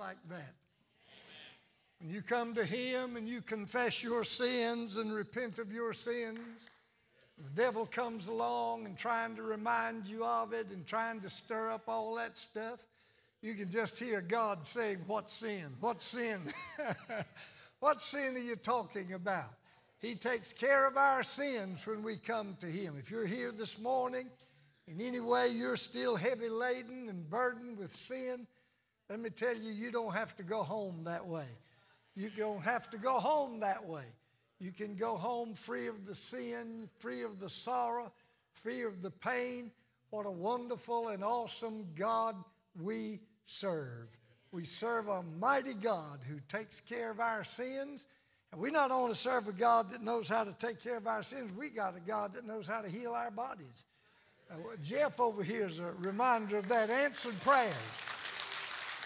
like that. When you come to Him and you confess your sins and repent of your sins, the devil comes along and trying to remind you of it and trying to stir up all that stuff. You can just hear God saying, What sin? What sin? what sin are you talking about? He takes care of our sins when we come to Him. If you're here this morning, in any way you're still heavy laden and burdened with sin, let me tell you, you don't have to go home that way. You don't have to go home that way. You can go home free of the sin, free of the sorrow, free of the pain. What a wonderful and awesome God we serve. We serve a mighty God who takes care of our sins. And we not only serve a God that knows how to take care of our sins, we got a God that knows how to heal our bodies. Uh, Jeff over here is a reminder of that. Answered prayers.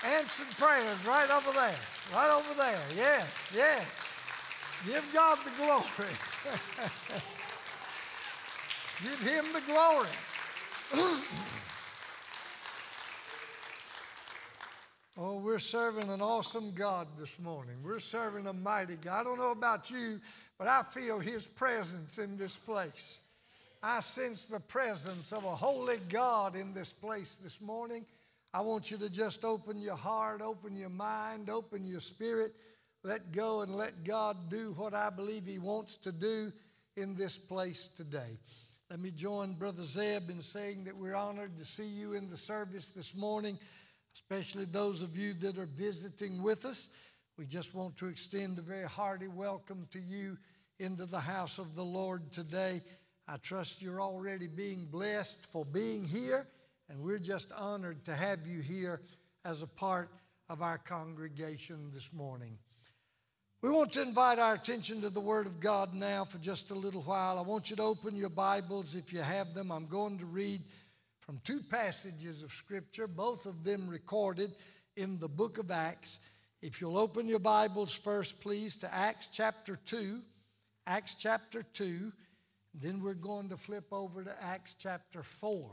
Answered prayers right over there. Right over there. Yes, yes. Give God the glory. Give Him the glory. oh, we're serving an awesome God this morning. We're serving a mighty God. I don't know about you, but I feel His presence in this place. I sense the presence of a holy God in this place this morning. I want you to just open your heart, open your mind, open your spirit let go and let God do what I believe He wants to do in this place today. Let me join Brother Zeb in saying that we're honored to see you in the service this morning, especially those of you that are visiting with us. We just want to extend a very hearty welcome to you into the house of the Lord today. I trust you're already being blessed for being here, and we're just honored to have you here as a part of our congregation this morning. We want to invite our attention to the Word of God now for just a little while. I want you to open your Bibles if you have them. I'm going to read from two passages of Scripture, both of them recorded in the book of Acts. If you'll open your Bibles first, please, to Acts chapter 2. Acts chapter 2. Then we're going to flip over to Acts chapter 4.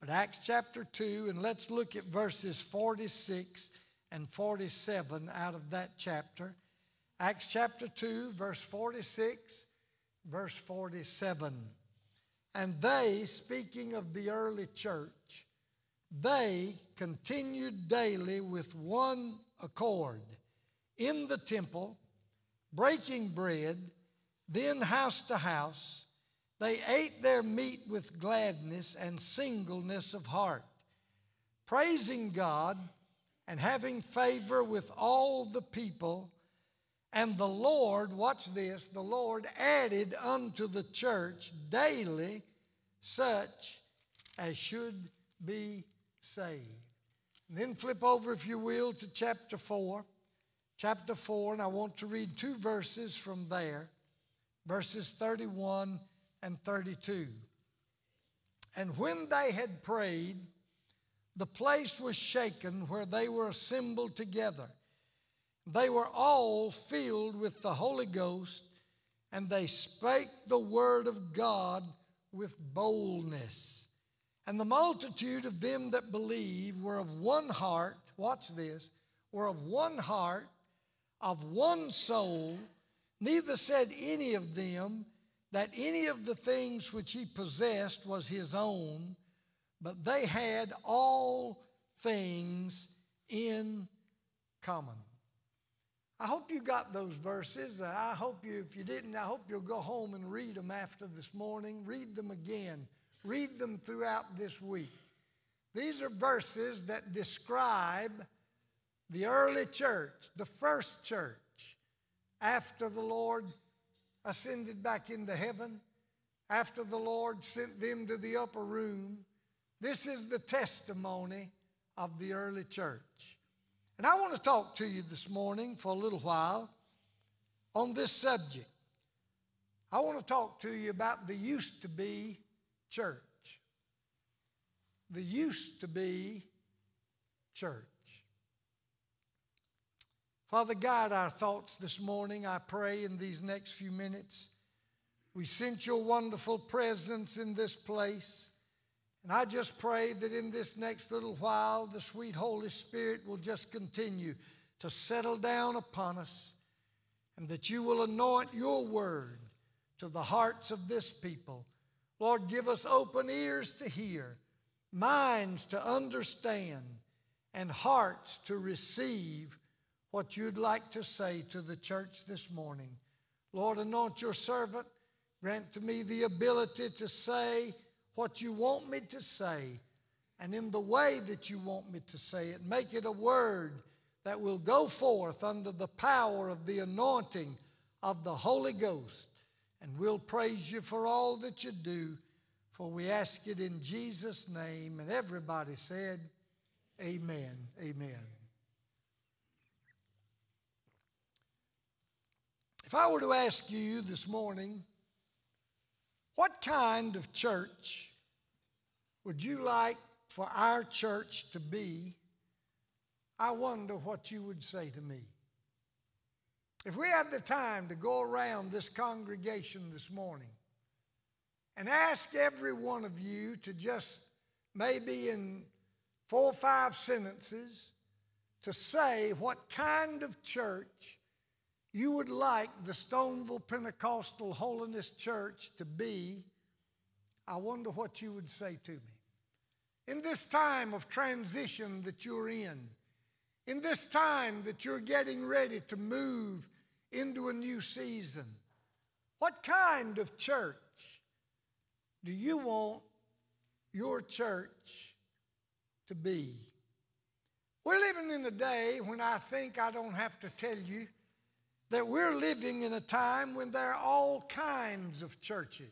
But Acts chapter 2, and let's look at verses 46 and 47 out of that chapter. Acts chapter 2, verse 46, verse 47. And they, speaking of the early church, they continued daily with one accord in the temple, breaking bread, then house to house. They ate their meat with gladness and singleness of heart, praising God and having favor with all the people. And the Lord, watch this, the Lord added unto the church daily such as should be saved. And then flip over, if you will, to chapter 4. Chapter 4, and I want to read two verses from there verses 31 and 32. And when they had prayed, the place was shaken where they were assembled together. They were all filled with the Holy Ghost, and they spake the word of God with boldness. And the multitude of them that believed were of one heart, watch this, were of one heart, of one soul. Neither said any of them that any of the things which he possessed was his own, but they had all things in common. I hope you got those verses. I hope you, if you didn't, I hope you'll go home and read them after this morning. Read them again. Read them throughout this week. These are verses that describe the early church, the first church, after the Lord ascended back into heaven, after the Lord sent them to the upper room. This is the testimony of the early church. And I want to talk to you this morning for a little while on this subject. I want to talk to you about the used to be church. The used to be church. Father, guide our thoughts this morning, I pray, in these next few minutes. We sense your wonderful presence in this place. And I just pray that in this next little while, the sweet Holy Spirit will just continue to settle down upon us and that you will anoint your word to the hearts of this people. Lord, give us open ears to hear, minds to understand, and hearts to receive what you'd like to say to the church this morning. Lord, anoint your servant. Grant to me the ability to say what you want me to say and in the way that you want me to say it. Make it a word that will go forth under the power of the anointing of the Holy Ghost. And we'll praise you for all that you do, for we ask it in Jesus' name. And everybody said, Amen. Amen. If I were to ask you this morning, what kind of church would you like for our church to be? I wonder what you would say to me. If we had the time to go around this congregation this morning and ask every one of you to just maybe in four or five sentences to say what kind of church you would like the Stoneville Pentecostal Holiness Church to be, I wonder what you would say to me. In this time of transition that you're in, in this time that you're getting ready to move into a new season, what kind of church do you want your church to be? We're living in a day when I think I don't have to tell you that we're living in a time when there are all kinds of churches.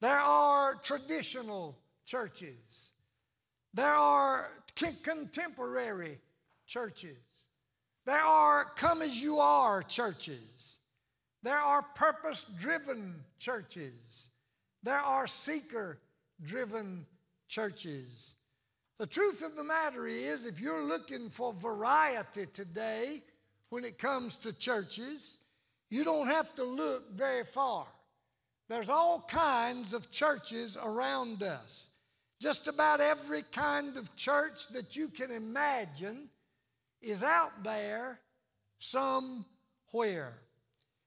There are traditional churches. There are contemporary churches. There are come as you are churches. There are purpose driven churches. There are seeker driven churches. The truth of the matter is, if you're looking for variety today, when it comes to churches, you don't have to look very far. There's all kinds of churches around us. Just about every kind of church that you can imagine is out there somewhere.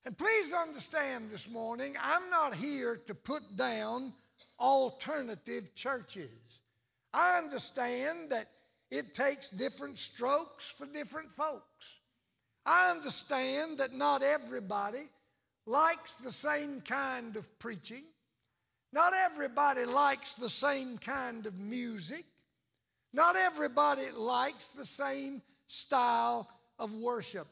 And please understand this morning, I'm not here to put down alternative churches. I understand that it takes different strokes for different folks. I understand that not everybody likes the same kind of preaching. Not everybody likes the same kind of music. Not everybody likes the same style of worship.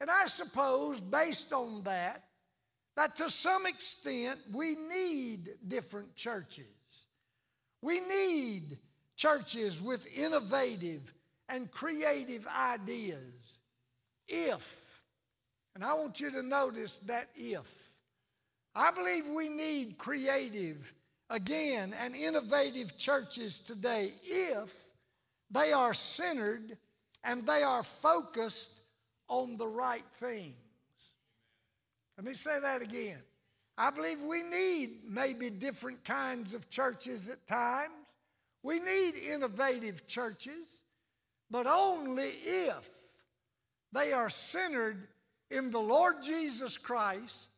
And I suppose, based on that, that to some extent we need different churches. We need churches with innovative and creative ideas if, and I want you to notice that if, I believe we need creative, again, and innovative churches today if they are centered and they are focused on the right things. Let me say that again. I believe we need maybe different kinds of churches at times. We need innovative churches, but only if they are centered in the Lord Jesus Christ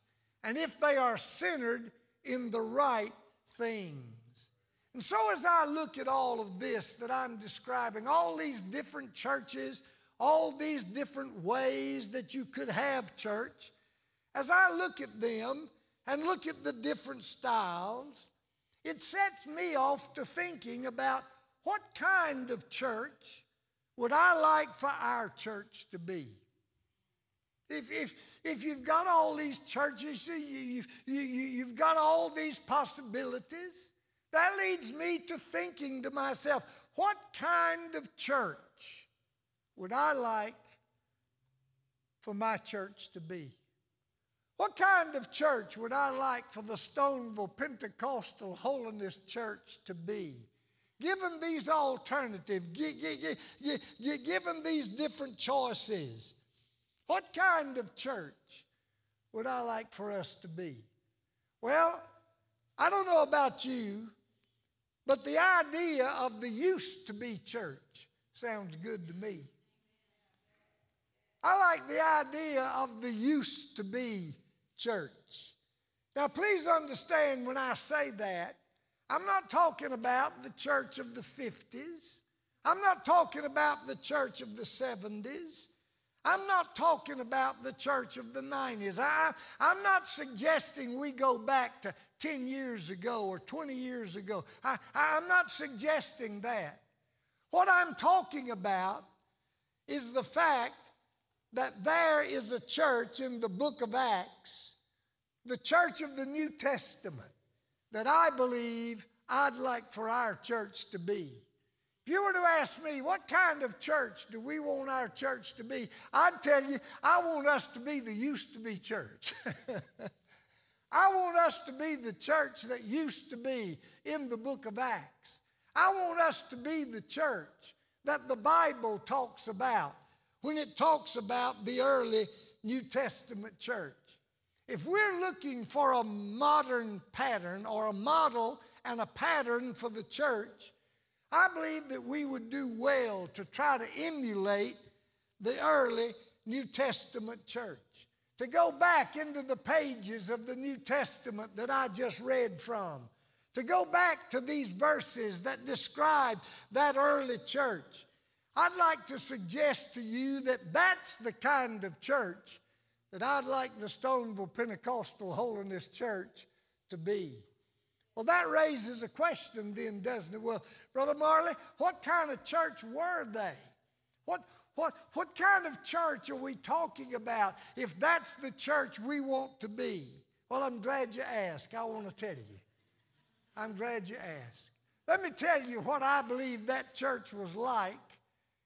and if they are centered in the right things. And so, as I look at all of this that I'm describing, all these different churches, all these different ways that you could have church, as I look at them and look at the different styles, it sets me off to thinking about what kind of church would I like for our church to be? If, if, if you've got all these churches, you, you, you, you've got all these possibilities, that leads me to thinking to myself, what kind of church would I like for my church to be? What kind of church would I like for the Stoneville Pentecostal Holiness Church to be? Given these alternatives, given these different choices, what kind of church would I like for us to be? Well, I don't know about you, But the idea of the used to be church sounds good to me. I like the idea of the used to be church. Now, please understand when I say that, I'm not talking about the church of the 50s. I'm not talking about the church of the 70s. I'm not talking about the church of the 90s. I, I'm not suggesting we go back to 10 years ago or 20 years ago. I, I'm not suggesting that. What I'm talking about is the fact that there is a church in the book of Acts, the church of the New Testament, that I believe I'd like for our church to be. If you were to ask me, what kind of church do we want our church to be? I'd tell you, I want us to be the used to be church. I want us to be the church that used to be in the book of Acts. I want us to be the church that the Bible talks about when it talks about the early New Testament church. If we're looking for a modern pattern or a model and a pattern for the church, I believe that we would do well to try to emulate the early New Testament church. To go back into the pages of the New Testament that I just read from. To go back to these verses that describe that early church. I'd like to suggest to you that that's the kind of church that I'd like the Stoneville Pentecostal Holiness Church to be. Well, that raises a question then, doesn't it? Well, Brother Marley, what kind of church were they? What, what, what kind of church are we talking about if that's the church we want to be? Well, I'm glad you asked. I want to tell you. I'm glad you asked. Let me tell you what I believe that church was like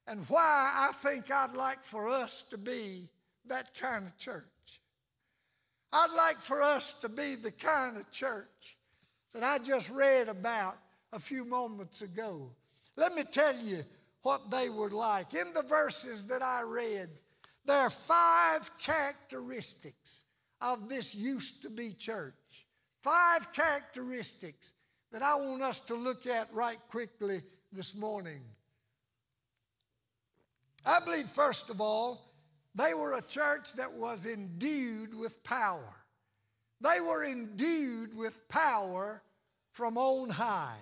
and why I think I'd like for us to be that kind of church. I'd like for us to be the kind of church that I just read about a few moments ago. Let me tell you what they were like. In the verses that I read, there are five characteristics of this used to be church. Five characteristics that I want us to look at right quickly this morning. I believe, first of all, they were a church that was endued with power. They were endued with power from on high.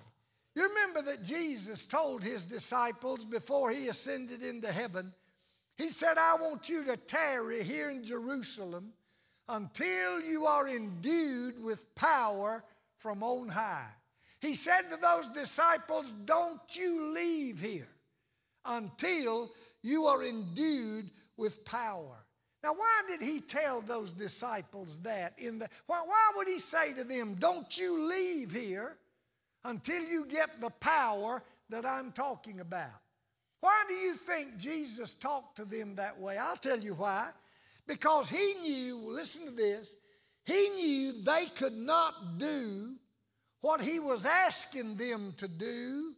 You remember that Jesus told his disciples before he ascended into heaven, he said, I want you to tarry here in Jerusalem until you are endued with power from on high. He said to those disciples, Don't you leave here until you are endued with power. Now, why did he tell those disciples that? In the, why, why would he say to them, Don't you leave here until you get the power that I'm talking about? Why do you think Jesus talked to them that way? I'll tell you why. Because he knew, listen to this, he knew they could not do what he was asking them to do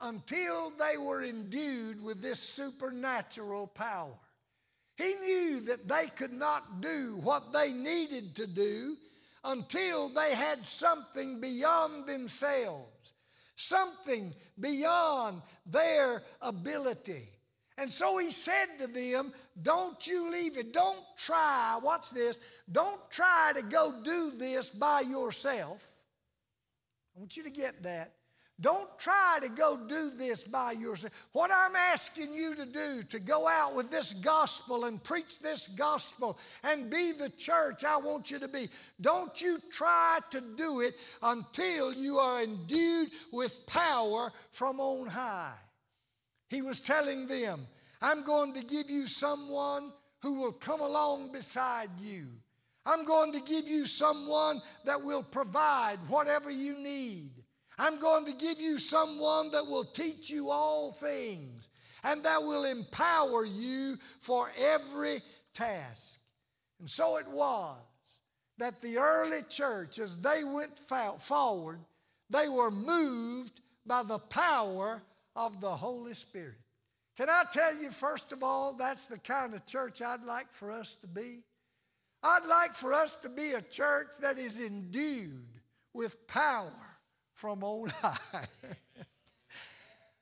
until they were endued with this supernatural power. He knew that they could not do what they needed to do until they had something beyond themselves, something beyond their ability. And so he said to them, Don't you leave it. Don't try, watch this, don't try to go do this by yourself. I want you to get that. Don't try to go do this by yourself. What I'm asking you to do, to go out with this gospel and preach this gospel and be the church I want you to be, don't you try to do it until you are endued with power from on high. He was telling them, I'm going to give you someone who will come along beside you. I'm going to give you someone that will provide whatever you need. I'm going to give you someone that will teach you all things and that will empower you for every task. And so it was that the early church, as they went forward, they were moved by the power of the Holy Spirit. Can I tell you, first of all, that's the kind of church I'd like for us to be? I'd like for us to be a church that is endued with power from on high.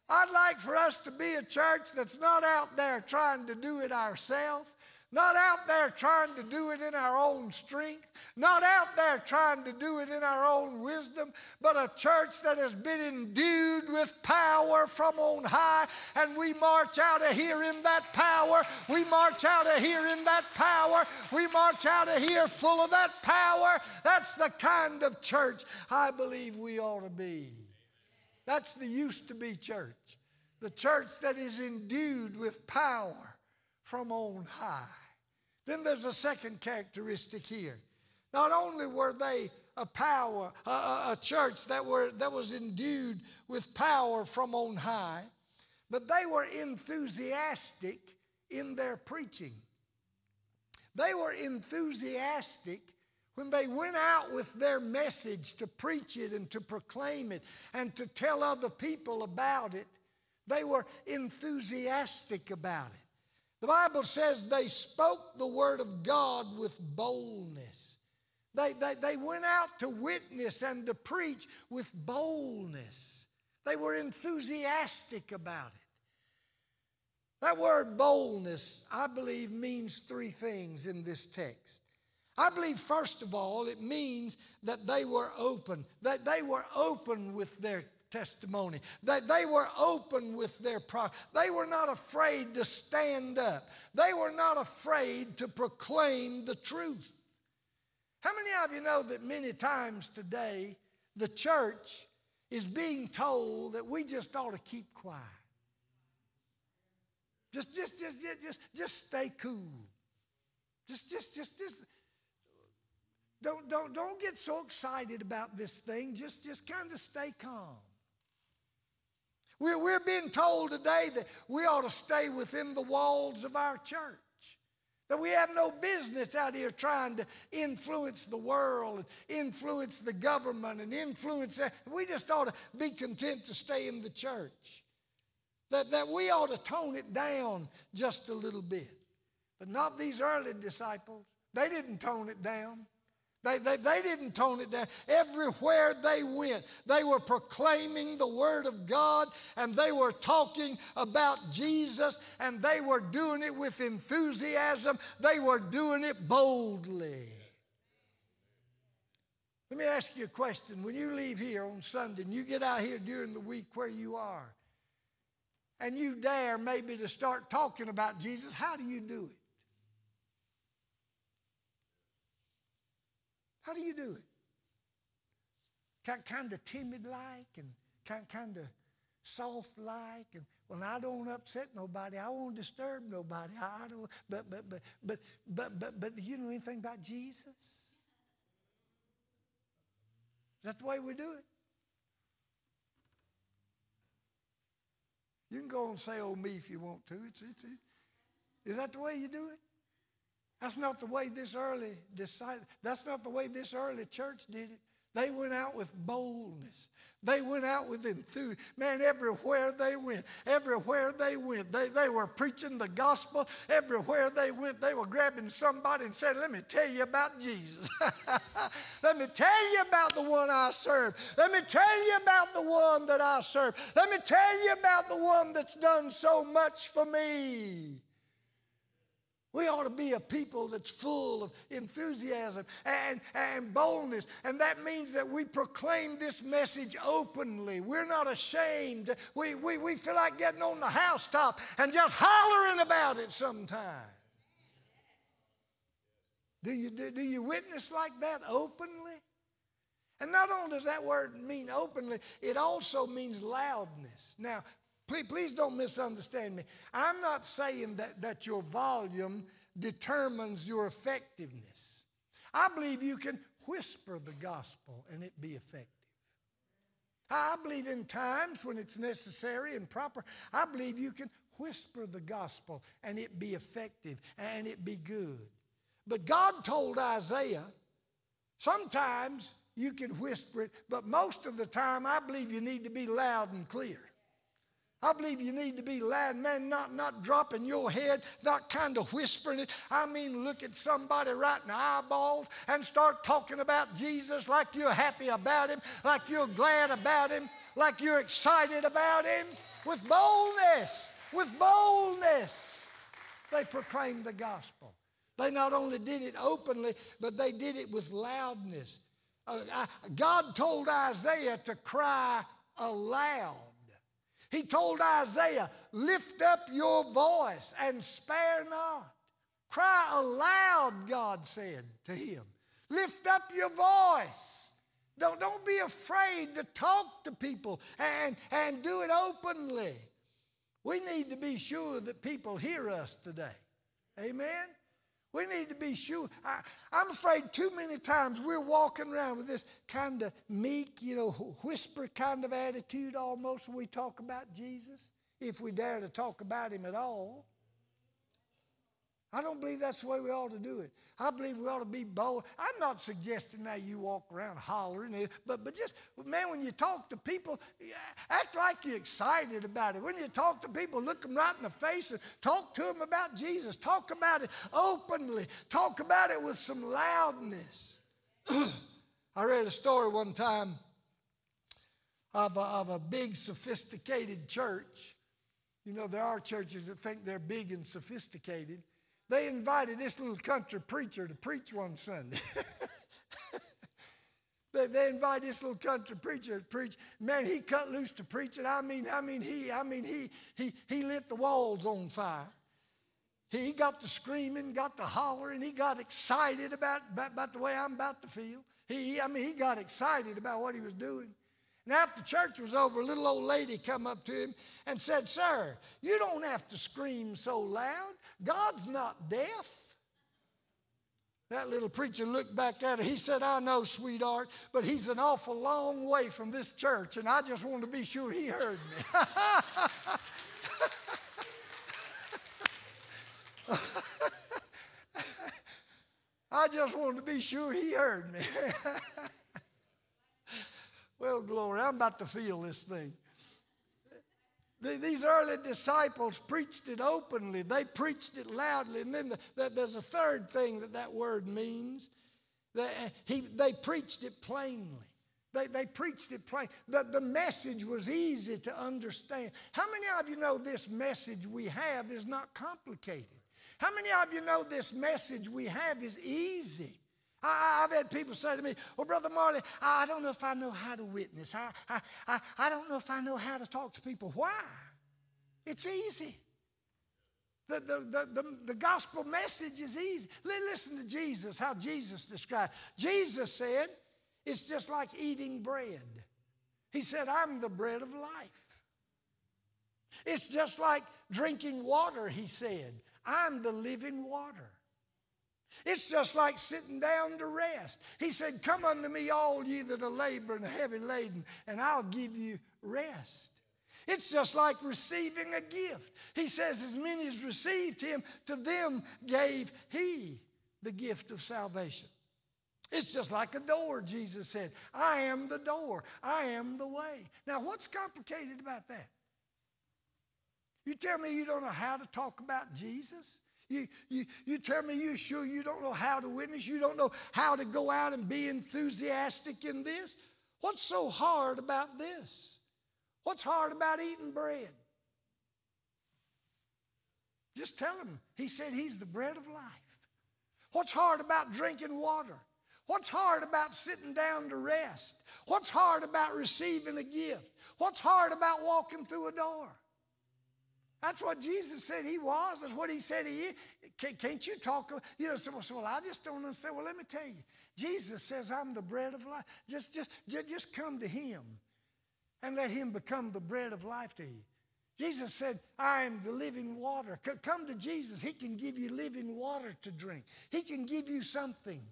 I'd like for us to be a church that's not out there trying to do it ourselves, not out there trying to do it in our own strength, not out there trying to do it in our own wisdom, but a church that has been endued with power from on high, and we march out of here in that power. We march out of here in that power. We march out of here full of that power. That's the kind of church I believe we ought to be. That's the used to be church. The church that is endued with power from on high. Then there's a second characteristic here. Not only were they a power, a, a, church that, were, that was endued with power from on high, but they were enthusiastic in their preaching. They were enthusiastic when they went out with their message to preach it and to proclaim it and to tell other people about it. They were enthusiastic about it. The Bible says they spoke the word of God with boldness. They, they, they went out to witness and to preach with boldness. They were enthusiastic about it. That word boldness, I believe, means three things in this text. I believe, first of all, it means that they were open, that they were open with their testimony, that they were open with their pro. They were not afraid to stand up. They were not afraid to proclaim the truth. How many of you know that many times today the church is being told that we just ought to keep quiet? Just, just, just, just, just, just stay cool. Just, just, just, just. Don't, don't, don't get so excited about this thing. Just, just kind of stay calm. We're, we're being told today that we ought to stay within the walls of our church. That we have no business out here trying to influence the world and influence the government and influence. that. We just ought to be content to stay in the church. That, that we ought to tone it down just a little bit. But not these early disciples. They didn't tone it down. They, they, they didn't tone it down. Everywhere they went, they were proclaiming the Word of God and they were talking about Jesus and they were doing it with enthusiasm. They were doing it boldly. Let me ask you a question. When you leave here on Sunday and you get out here during the week where you are, and you dare maybe to start talking about Jesus, how do you do it? How do you do it? Kind of timid like and kind of soft like and well I don't upset nobody I won't disturb nobody I don't but but but but but but but do you know anything about Jesus? Is that the way we do it? You can go and say, oh, me if you want to. It's, it's, it. Is that the way you do it? That's not the way this early decided. That's not the way this early church did it. They went out with boldness. They went out with enthusiasm. Man, everywhere they went, everywhere they went, they, they were preaching the gospel. Everywhere they went, they were grabbing somebody and saying, Let me tell you about Jesus. Let me tell you about the one I serve. Let me tell you about the one that I serve. Let me tell you about the one that's done so much for me. We ought to be a people that's full of enthusiasm and, and boldness. And that means that we proclaim this message openly. We're not ashamed. We, we, we feel like getting on the housetop and just hollering about it sometime. Do you, do, do you witness like that openly? And not only does that word mean openly, it also means loudness. Now, Please, please don't misunderstand me. I'm not saying that, that your volume determines your effectiveness. I believe you can whisper the gospel and it be effective. I believe in times when it's necessary and proper, I believe you can whisper the gospel and it be effective and it be good. But God told Isaiah, sometimes you can whisper it, but most of the time I believe you need to be loud and clear. I believe you need to be loud, man, not, not dropping your head, not kind of whispering it. I mean, look at somebody right in the eyeballs and start talking about Jesus like you're happy about him, like you're glad about him, like you're excited about him. with boldness, with boldness, they proclaimed the gospel. They not only did it openly, but they did it with loudness. Uh, I, God told Isaiah to cry aloud. He told Isaiah, Lift up your voice and spare not. Cry aloud, God said to him. Lift up your voice. Don't, don't be afraid to talk to people and, and do it openly. We need to be sure that people hear us today. Amen? We need to be sure. I, am afraid too many times we're walking around with this kind of meek, you know, whisper kind of attitude almost when we talk about Jesus, if we dare to talk about him at all. I don't believe that's the way we ought to do it. I believe we ought to be bold. I'm not suggesting that you walk around hollering, but, but just, man, when you talk to people, act like you're excited about it. When you talk to people, look them right in the face and talk to them about Jesus. Talk about it openly. Talk about it with some loudness. I read a story one time of a, of a big, sophisticated church. You know, there are churches that think they're big and sophisticated. They invited this little country preacher to preach one Sunday. they, they invited this little country preacher to preach. Man, he cut loose to preach it. I mean, I mean, he, I mean, he, he, he lit the walls on fire. He got to screaming, got to hollering, he got excited about, about, about the way I'm about to feel. He, I mean, he got excited about what he was doing. And after church was over, a little old lady come up to him and said, Sir, you don't have to scream so loud. God's not deaf. That little preacher looked back at her. He said, I know, sweetheart, but he's an awful long way from this church, and I just wanted to be sure he heard me. I just wanted to be sure he heard me. well, glory, I'm about to feel this thing. These early disciples preached it openly. They preached it loudly. And then the, the, there's a third thing that that word means. They, he, they preached it plainly. They, they preached it plain. The, the message was easy to understand. How many of you know this message we have is not complicated? How many of you know this message we have is easy? I, have had people say to me, Well, Brother Marley, I don't know if I know how to witness. I, I, I, I don't know if I know how to talk to people. Why? It's easy. The, the, the, the, the gospel message is easy. Listen to Jesus, how Jesus described. Jesus said, It's just like eating bread. He said, I'm the bread of life. It's just like drinking water, he said. I'm the living water. It's just like sitting down to rest. He said, Come unto me, all ye that are laboring and heavy laden, and I'll give you rest. It's just like receiving a gift. He says, As many as received him, to them gave he the gift of salvation. It's just like a door, Jesus said. I am the door, I am the way. Now, what's complicated about that? You tell me you don't know how to talk about Jesus? You, you, you tell me you sure you don't know how to witness, you don't know how to go out and be enthusiastic in this? What's so hard about this? What's hard about eating bread? Just tell him. He said he's the bread of life. What's hard about drinking water? What's hard about sitting down to rest? What's hard about receiving a gift? What's hard about walking through a door? That's what Jesus said he was. That's what he said he is. Can't you talk? You know, so, well, I just don't understand. Well, let me tell you. Jesus says, I'm the bread of life. Just, just, just come to him and let him become the bread of life to you. Jesus said, I am the living water. Come to Jesus. He can give you living water to drink. He can give you something.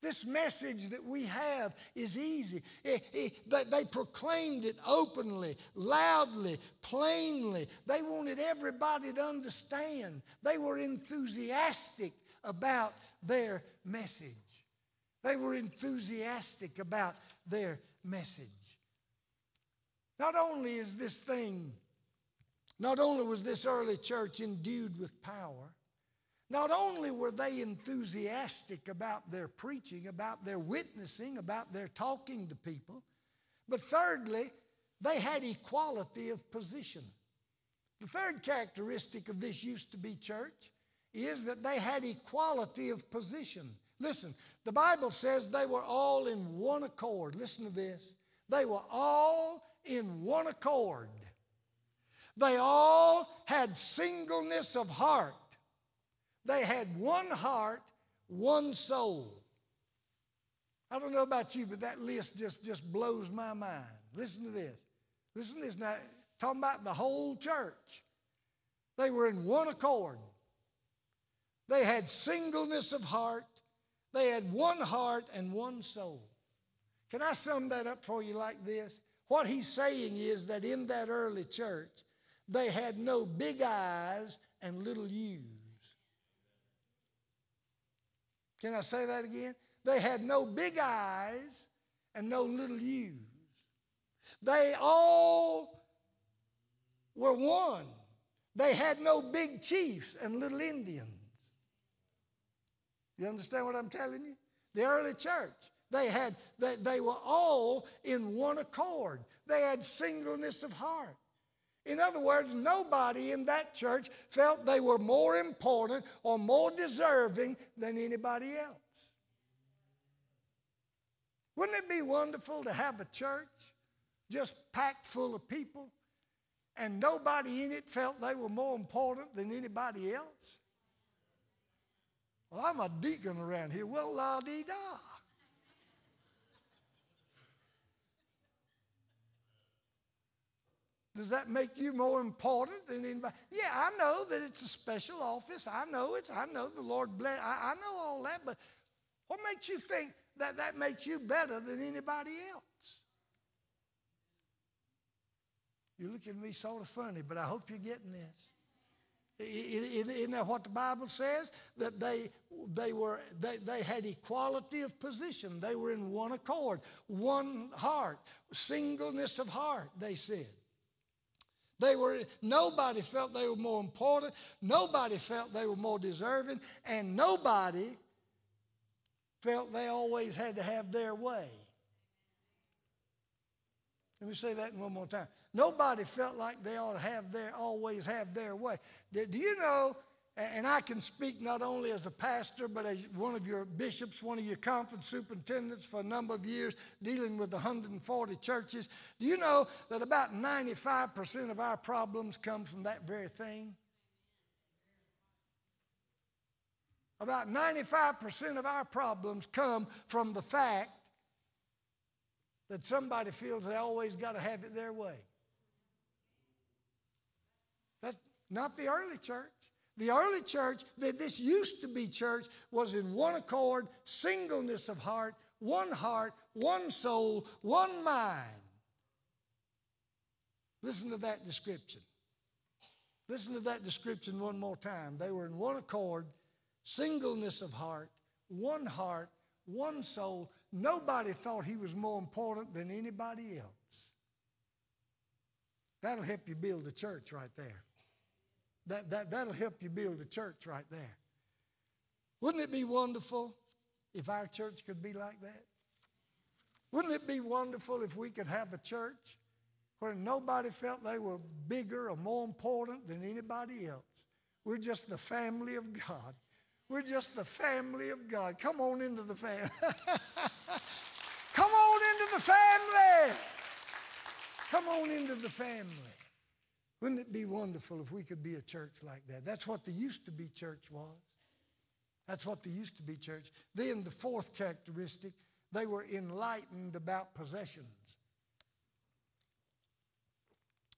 This message that we have is easy. Eh, eh, it, it, they proclaimed it openly, loudly, plainly. They wanted everybody to understand. They were enthusiastic about their message. They were enthusiastic about their message. Not only is this thing, not only was this early church endued with power, not only were they enthusiastic about their preaching, about their witnessing, about their talking to people, but thirdly, they had equality of position. The third characteristic of this used to be church is that they had equality of position. Listen, the Bible says they were all in one accord. Listen to this. They were all in one accord. They all had singleness of heart. They had one heart, one soul. I don't know about you, but that list just, just blows my mind. Listen to this. Listen to this. Now, talking about the whole church. They were in one accord. They had singleness of heart. They had one heart and one soul. Can I sum that up for you like this? What he's saying is that in that early church, they had no big eyes and little U's. Can I say that again? They had no big eyes and no little U's. They all were one. They had no big chiefs and little Indians. You understand what I'm telling you? The early church, they had they, they were all in one accord. They had singleness of heart. In other words, nobody in that church felt they were more important or more deserving than anybody else. Wouldn't it be wonderful to have a church just packed full of people and nobody in it felt they were more important than anybody else? Well, I'm a deacon around here. Well, la dee da. Does that make you more important than anybody? Yeah, I know that it's a special office. I know it's, I know the Lord bless, I, I know all that, but what makes you think that that makes you better than anybody else? You're looking at me sort of funny, but I hope you're getting this. Isn't that what the Bible says? That they, they, were, they, they had equality of position. They were in one accord, one heart, singleness of heart, they said. They were, nobody felt they were more important. Nobody felt they were more deserving. And nobody felt they always had to have their way. Let me say that one more time. Nobody felt like they ought to have their, always have their way. Do you know and I can speak not only as a pastor, but as one of your bishops, one of your conference superintendents for a number of years, dealing with 140 churches. Do you know that about 95% of our problems come from that very thing? About 95% of our problems come from the fact that somebody feels they always got to have it their way. That's not the early church. The early church, that this used to be church, was in one accord, singleness of heart, one heart, one soul, one mind. Listen to that description. Listen to that description one more time. They were in one accord, singleness of heart, one heart, one soul. Nobody thought he was more important than anybody else. That'll help you build a church right there. That, that, that'll help you build a church right there. Wouldn't it be wonderful if our church could be like that? Wouldn't it be wonderful if we could have a church where nobody felt they were bigger or more important than anybody else? We're just the family of God. We're just the family of God. Come on into the family. Come on into the family. Come on into the family. Wouldn't it be wonderful if we could be a church like that? That's what the used to be church was. That's what the used to be church. Then the fourth characteristic, they were enlightened about possessions.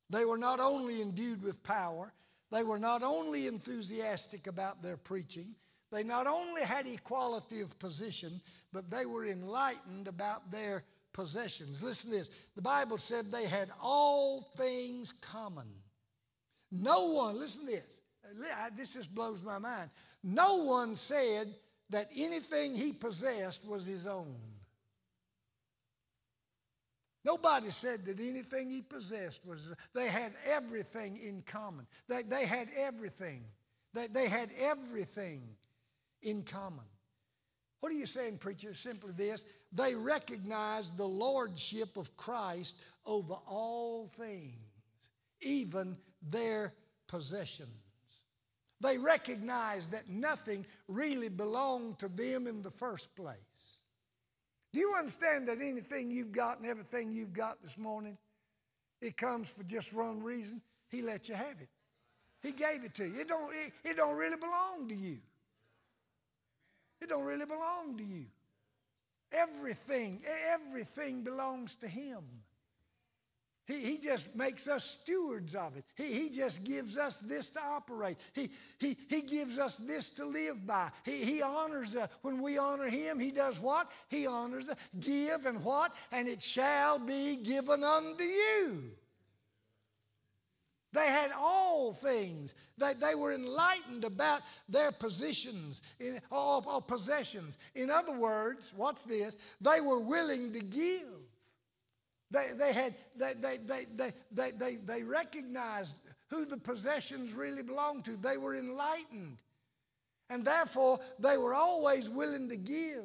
They were not only endued with power, they were not only enthusiastic about their preaching, they not only had equality of position, but they were enlightened about their possessions. Listen to this. The Bible said they had all things common. No one, listen to this. This just blows my mind. No one said that anything he possessed was his own. Nobody said that anything he possessed was, they had everything in common. They, they had everything. They, they had everything in common. What are you saying, preacher? Simply this they recognize the lordship of Christ over all things, even their possessions. They recognize that nothing really belonged to them in the first place. Do you understand that anything you've got and everything you've got this morning, it comes for just one reason? He let you have it. He gave it to you. It don't, it, it don't really belong to you. It don't really belong to you. Everything, everything belongs to him. He, he just makes us stewards of it. He, he just gives us this to operate. He, he, he gives us this to live by. He, he honors us. When we honor Him, He does what? He honors us. Give and what? And it shall be given unto you. They had all things. They, they were enlightened about their positions in, or, or possessions. In other words, watch this, they were willing to give. They, they, had, they, they, they, they, they, they, recognized who the possessions really belonged to. They were enlightened. And therefore, they were always willing to give.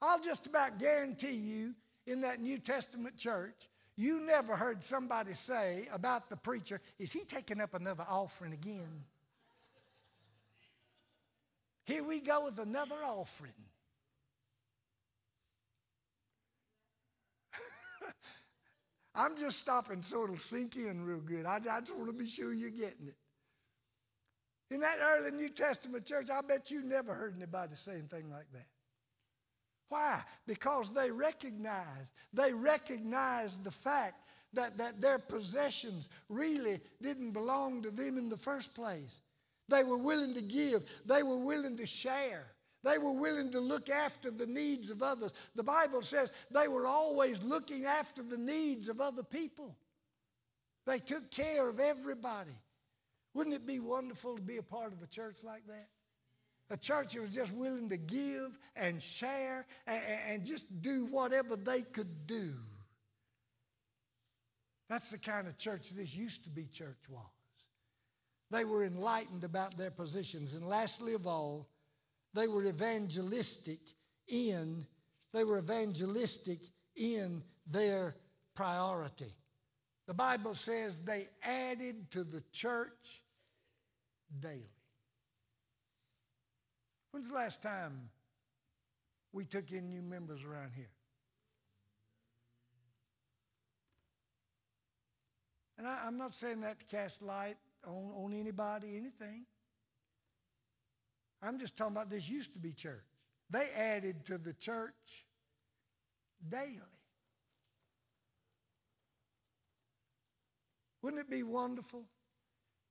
I'll just about guarantee you in that New Testament church, you never heard somebody say about the preacher, is he taking up another offering again? Here we go with another offering. I'm just stopping so it'll sink in real good. I, I just want to be sure you're getting it. In that early New Testament church, I bet you never heard anybody say anything like that. Why? Because they recognized, they recognized the fact that, that their possessions really didn't belong to them in the first place. They were willing to give, they were willing to share. They were willing to look after the needs of others. The Bible says they were always looking after the needs of other people. They took care of everybody. Wouldn't it be wonderful to be a part of a church like that? A church that was just willing to give and share and, and just do whatever they could do. That's the kind of church this used to be church was. They were enlightened about their positions. And lastly of all, they were evangelistic in, they were evangelistic in their priority. The Bible says they added to the church daily. When's the last time we took in new members around here? And I, am not saying that to cast light on, on anybody, anything. I'm just talking about this used to be church. They added to the church daily. Wouldn't it be wonderful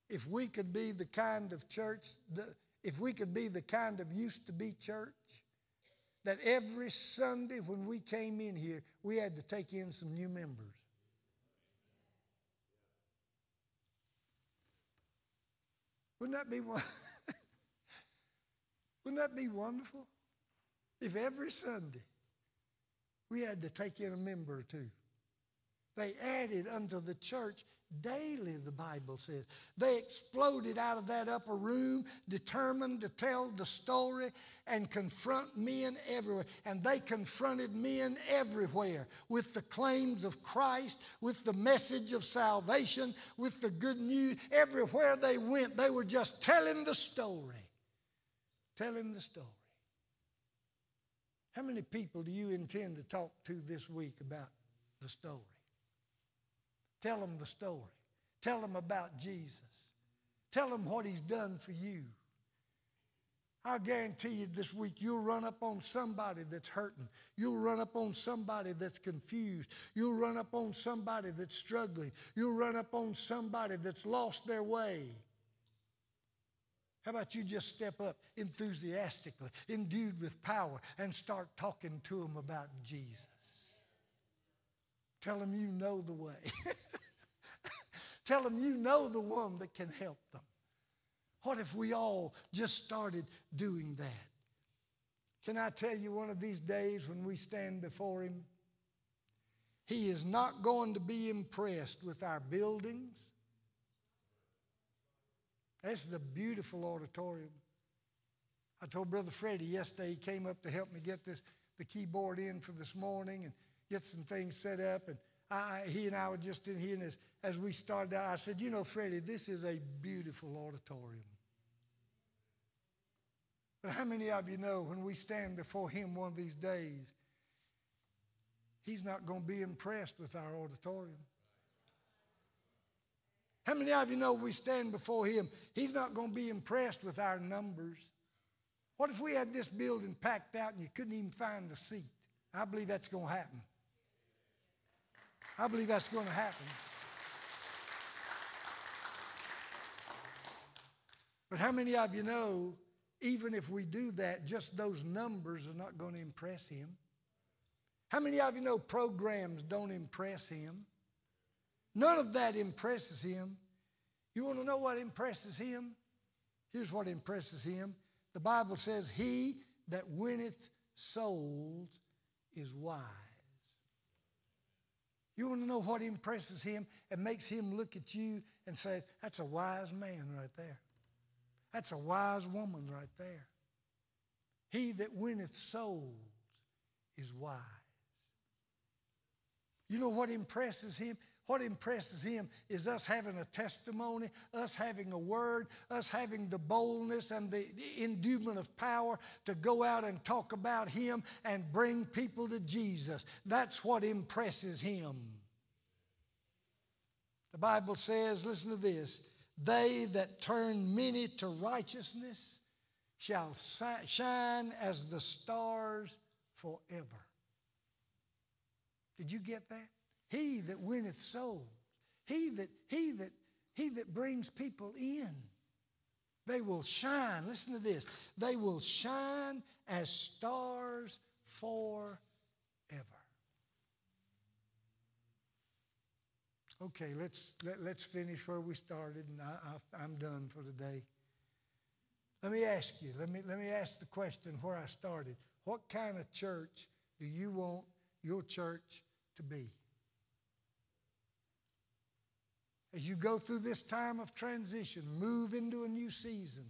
if we could be the kind of church, if we could be the kind of used to be church that every Sunday when we came in here, we had to take in some new members? Wouldn't that be one? Wouldn't that be wonderful? If every Sunday we had to take in a member or two. They added unto the church daily, the Bible says. They exploded out of that upper room, determined to tell the story and confront men everywhere. And they confronted men everywhere with the claims of Christ, with the message of salvation, with the good news. Everywhere they went, they were just telling the story. Tell him the story. How many people do you intend to talk to this week about the story? Tell them the story. Tell them about Jesus. Tell them what he's done for you. I guarantee you this week you'll run up on somebody that's hurting. You'll run up on somebody that's confused. You'll run up on somebody that's struggling. You'll run up on somebody that's lost their way. How about you just step up enthusiastically, endued with power, and start talking to them about Jesus? Tell them you know the way. Tell them you know the one that can help them. What if we all just started doing that? Can I tell you one of these days when we stand before Him? He is not going to be impressed with our buildings. This is a beautiful auditorium. I told Brother Freddie yesterday, he came up to help me get this, the keyboard in for this morning and get some things set up. And I, he and I were just in here, and as, as we started out, I said, You know, Freddie, this is a beautiful auditorium. But how many of you know when we stand before Him one of these days, He's not going to be impressed with our auditorium? How many of you know we stand before Him? He's not going to be impressed with our numbers. What if we had this building packed out and you couldn't even find a seat? I believe that's going to happen. I believe that's going to happen. But how many of you know, even if we do that, just those numbers are not going to impress him? How many of you know programs don't impress him? None of that impresses him. You want to know what impresses him? Here's what impresses him. The Bible says, He that winneth souls is wise. You want to know what impresses him and makes him look at you and say, That's a wise man right there. That's a wise woman right there. He that winneth souls is wise. You know what impresses him? What impresses him is us having a testimony, us having a word, us having the boldness and the endowment of power to go out and talk about him and bring people to Jesus. That's what impresses him. The Bible says, listen to this, they that turn many to righteousness shall shine as the stars forever. Did you get that? He that winneth souls, he that, he that, he that brings people in. They will shine. Listen to this. They will shine as stars forever. Okay, let's, let, us let us finish where we started, and I, I, I'm done for today. Let me ask you, let me, let me ask the question where I started. What kind of church do you want your church to be? As you go through this time of transition, move into a new season,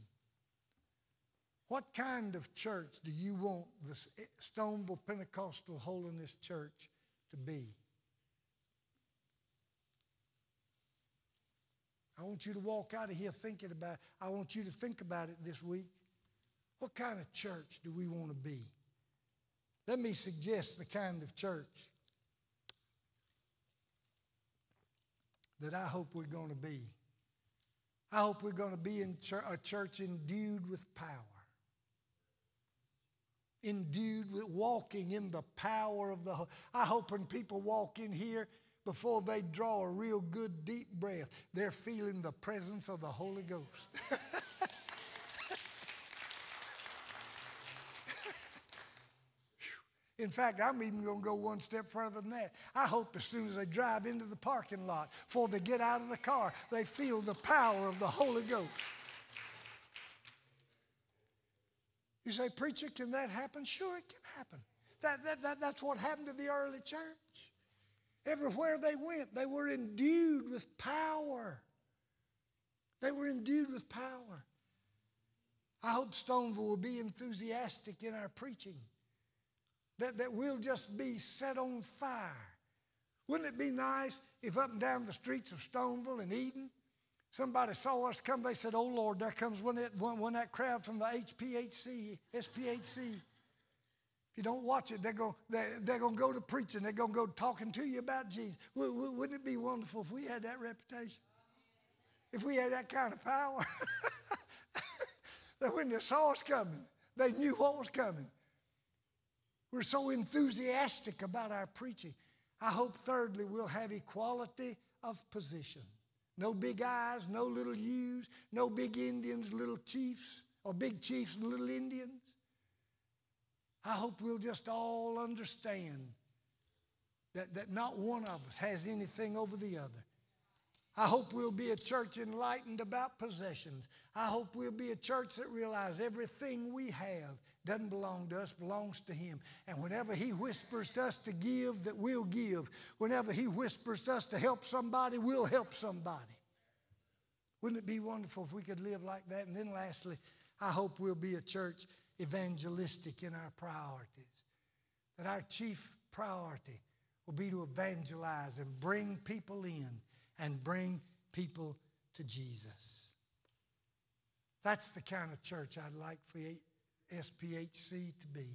what kind of church do you want the Stoneville Pentecostal Holiness Church to be? I want you to walk out of here thinking about I want you to think about it this week. What kind of church do we want to be? Let me suggest the kind of church that I hope we're going to be. I hope we're going to be in a church endued with power. Endued with walking in the power of the. I hope when people walk in here, before they draw a real good deep breath, they're feeling the presence of the Holy Ghost. In fact, I'm even going to go one step further than that. I hope as soon as they drive into the parking lot, before they get out of the car, they feel the power of the Holy Ghost. You say, Preacher, can that happen? Sure, it can happen. That, that, that, that's what happened to the early church. Everywhere they went, they were endued with power. They were endued with power. I hope Stoneville will be enthusiastic in our preaching that, that we'll just be set on fire. Wouldn't it be nice if up and down the streets of Stoneville and Eden, somebody saw us come, they said, Oh Lord, there comes one that, one, one that crowd from the HPHC, SPHC. If you don't watch it, they're going they're, they're going to go to preaching. They're going to go talking to you about Jesus. Wouldn't it be wonderful if we had that reputation? If we had that kind of power? that when they saw us coming, they knew what was coming. We're so enthusiastic about our preaching. I hope, thirdly, we'll have equality of position. No big eyes, no little U's, no big Indians, little chiefs, or big chiefs and little Indians. I hope we'll just all understand that, that not one of us has anything over the other. I hope we'll be a church enlightened about possessions. I hope we'll be a church that realizes everything we have doesn't belong to us, belongs to Him. And whenever He whispers to us to give, that we'll give. Whenever He whispers to us to help somebody, we'll help somebody. Wouldn't it be wonderful if we could live like that? And then lastly, I hope we'll be a church evangelistic in our priorities. That our chief priority will be to evangelize and bring people in and bring people to Jesus. That's the kind of church I'd like for SPHC to be.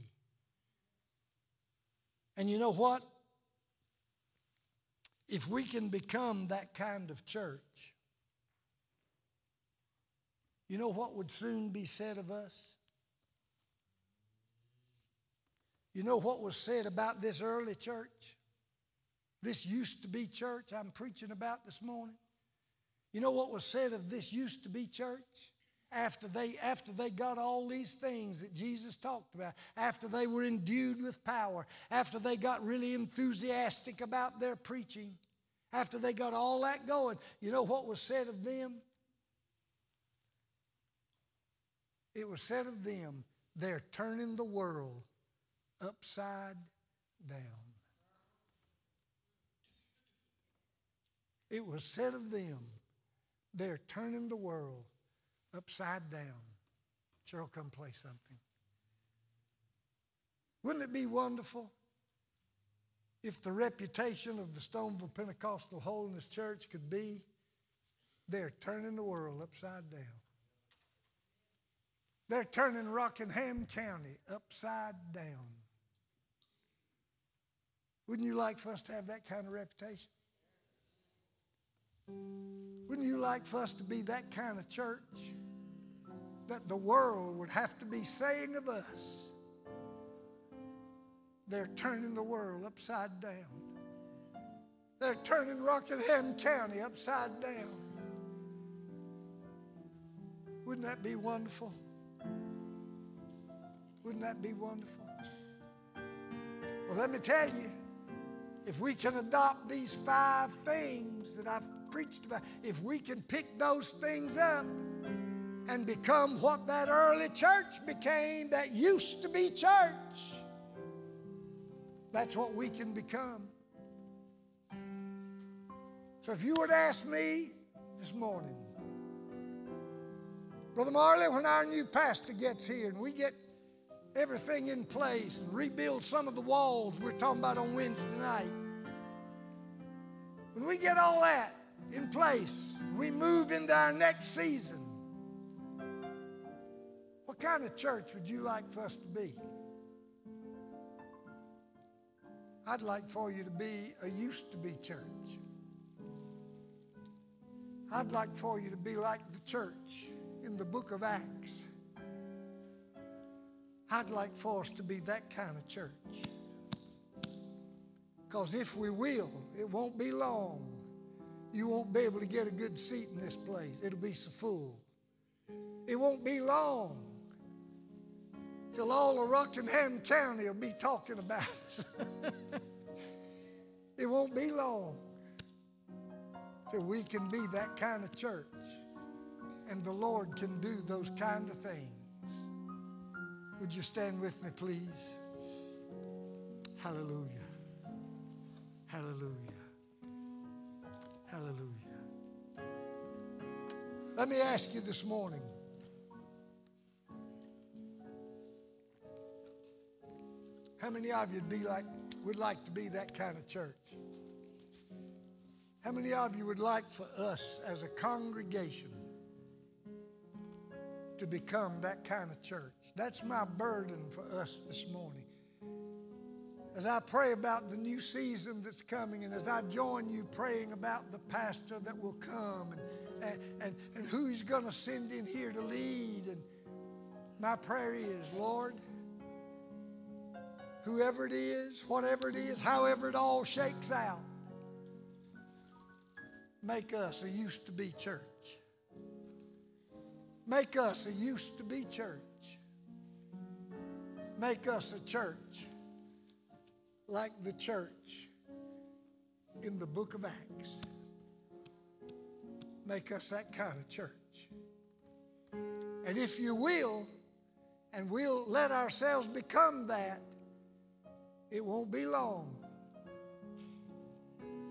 And you know what? If we can become that kind of church, you know what would soon be said of us? You know what was said about this early church? This used to be church I'm preaching about this morning? You know what was said of this used to be church? After they, after they got all these things that Jesus talked about, after they were endued with power, after they got really enthusiastic about their preaching, after they got all that going, you know what was said of them? It was said of them, they're turning the world upside down. It was said of them, they're turning the world upside down. Cheryl, come play something. Wouldn't it be wonderful if the reputation of the Stoneville Pentecostal Holiness Church could be they're turning the world upside down? They're turning Rockingham County upside down. Wouldn't you like for us to have that kind of reputation? Wouldn't you like for us to be that kind of church that the world would have to be saying of us? They're turning the world upside down. They're turning Rockingham County upside down. Wouldn't that be wonderful? Wouldn't that be wonderful? Well, let me tell you, if we can adopt these five things that I've preached about, if we can pick those things up and become what that early church became that used to be church, that's what we can become. So if you were to ask me this morning, Brother Marley, when our new pastor gets here and we get everything in place and rebuild some of the walls we're talking about on Wednesday night, when we get all that, in place. We move into our next season. What kind of church would you like for us to be? I'd like for you to be a used to be church. I'd like for you to be like the church in the book of Acts. I'd like for us to be that kind of church. Because if we will, it won't be long you won't be able to get a good seat in this place. It'll be so full. It won't be long till all of Rockingham County will be talking about it. it won't be long till we can be that kind of church and the Lord can do those kind of things. Would you stand with me, please? Hallelujah. Hallelujah. Hallelujah. Let me ask you this morning. How many of you would be like would like to be that kind of church? How many of you would like for us as a congregation to become that kind of church? That's my burden for us this morning as I pray about the new season that's coming, and as I join you praying about the pastor that will come and, and, and, who he's going to send in here to lead. And my prayer is, Lord, whoever it is, whatever it is, however it all shakes out, make us a used to be church. Make us a used to be church. Make us a church like the church in the book of Acts. Make us that kind of church. And if you will, and we'll let ourselves become that, it won't be long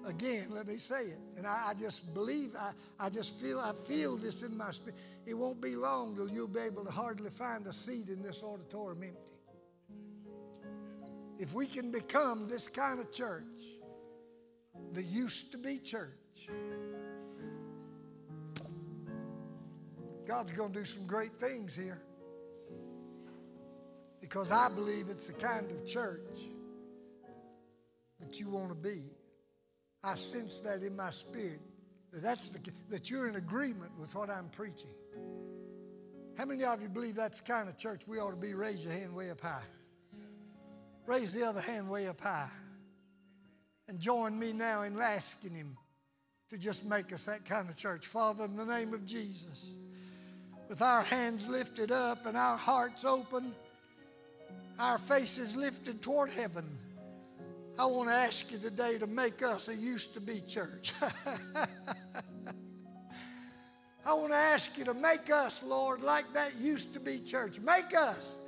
Again, let me say it. And I, I just believe, I, I just feel, I feel this in my spirit. It won't be long till you'll be able to hardly find a seat in this auditorium empty. If we can become this kind of church, the used to be church, God's going to do some great things here. Because I believe it's the kind of church that you want to be. I sense that in my spirit. That, that's the, that you're in agreement with what I'm preaching. How many of you believe that's the kind of church we ought to be? Raise your hand way up high. Raise the other hand way up high. And join me now in asking Him to just make us that kind of church. Father, in the name of Jesus, with our hands lifted up and our hearts open, our faces lifted toward heaven, I want to ask you today to make us a used to be church. I want to ask you to make us, Lord, like that used to be church. Make us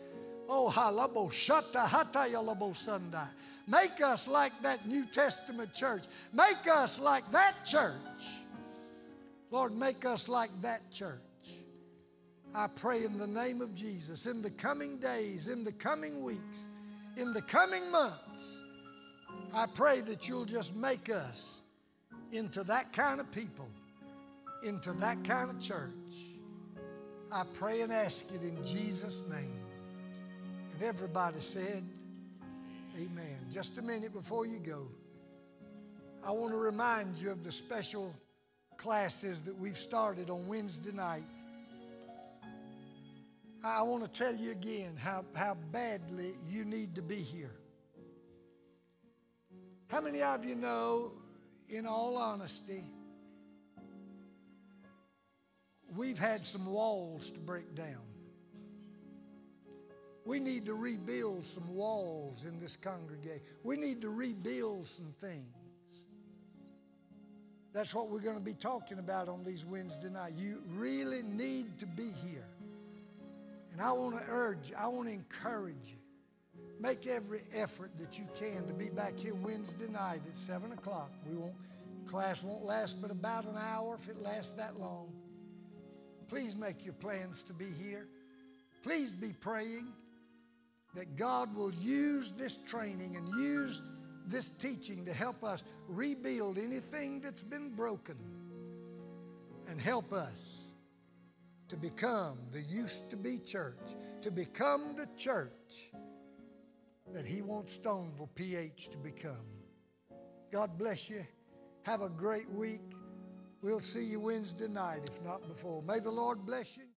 Oh, halabo shata hata yalabo sundai. Make us like that New Testament church. Make us like that church. Lord, make us like that church. I pray in the name of Jesus, in the coming days, in the coming weeks, in the coming months, I pray that you'll just make us into that kind of people, into that kind of church. I pray and ask it in Jesus' name. And everybody said, Amen. Just a minute before you go, I want to remind you of the special classes that we've started on Wednesday night. I want to tell you again how, how badly you need to be here. How many of you know, in all honesty, we've had some walls to break down? We need to rebuild some walls in this congregation. We need to rebuild some things. That's what we're going to be talking about on these Wednesday nights. You really need to be here. And I want to urge, I want to encourage you. Make every effort that you can to be back here Wednesday night at 7 o'clock. We won't, class won't last but about an hour if it lasts that long. Please make your plans to be here. Please be praying that God will use this training and use this teaching to help us rebuild anything that's been broken and help us to become the used to be church, to become the church that He wants Stoneville PH to become. God bless you. Have a great week. We'll see you Wednesday night, if not before. May the Lord bless you.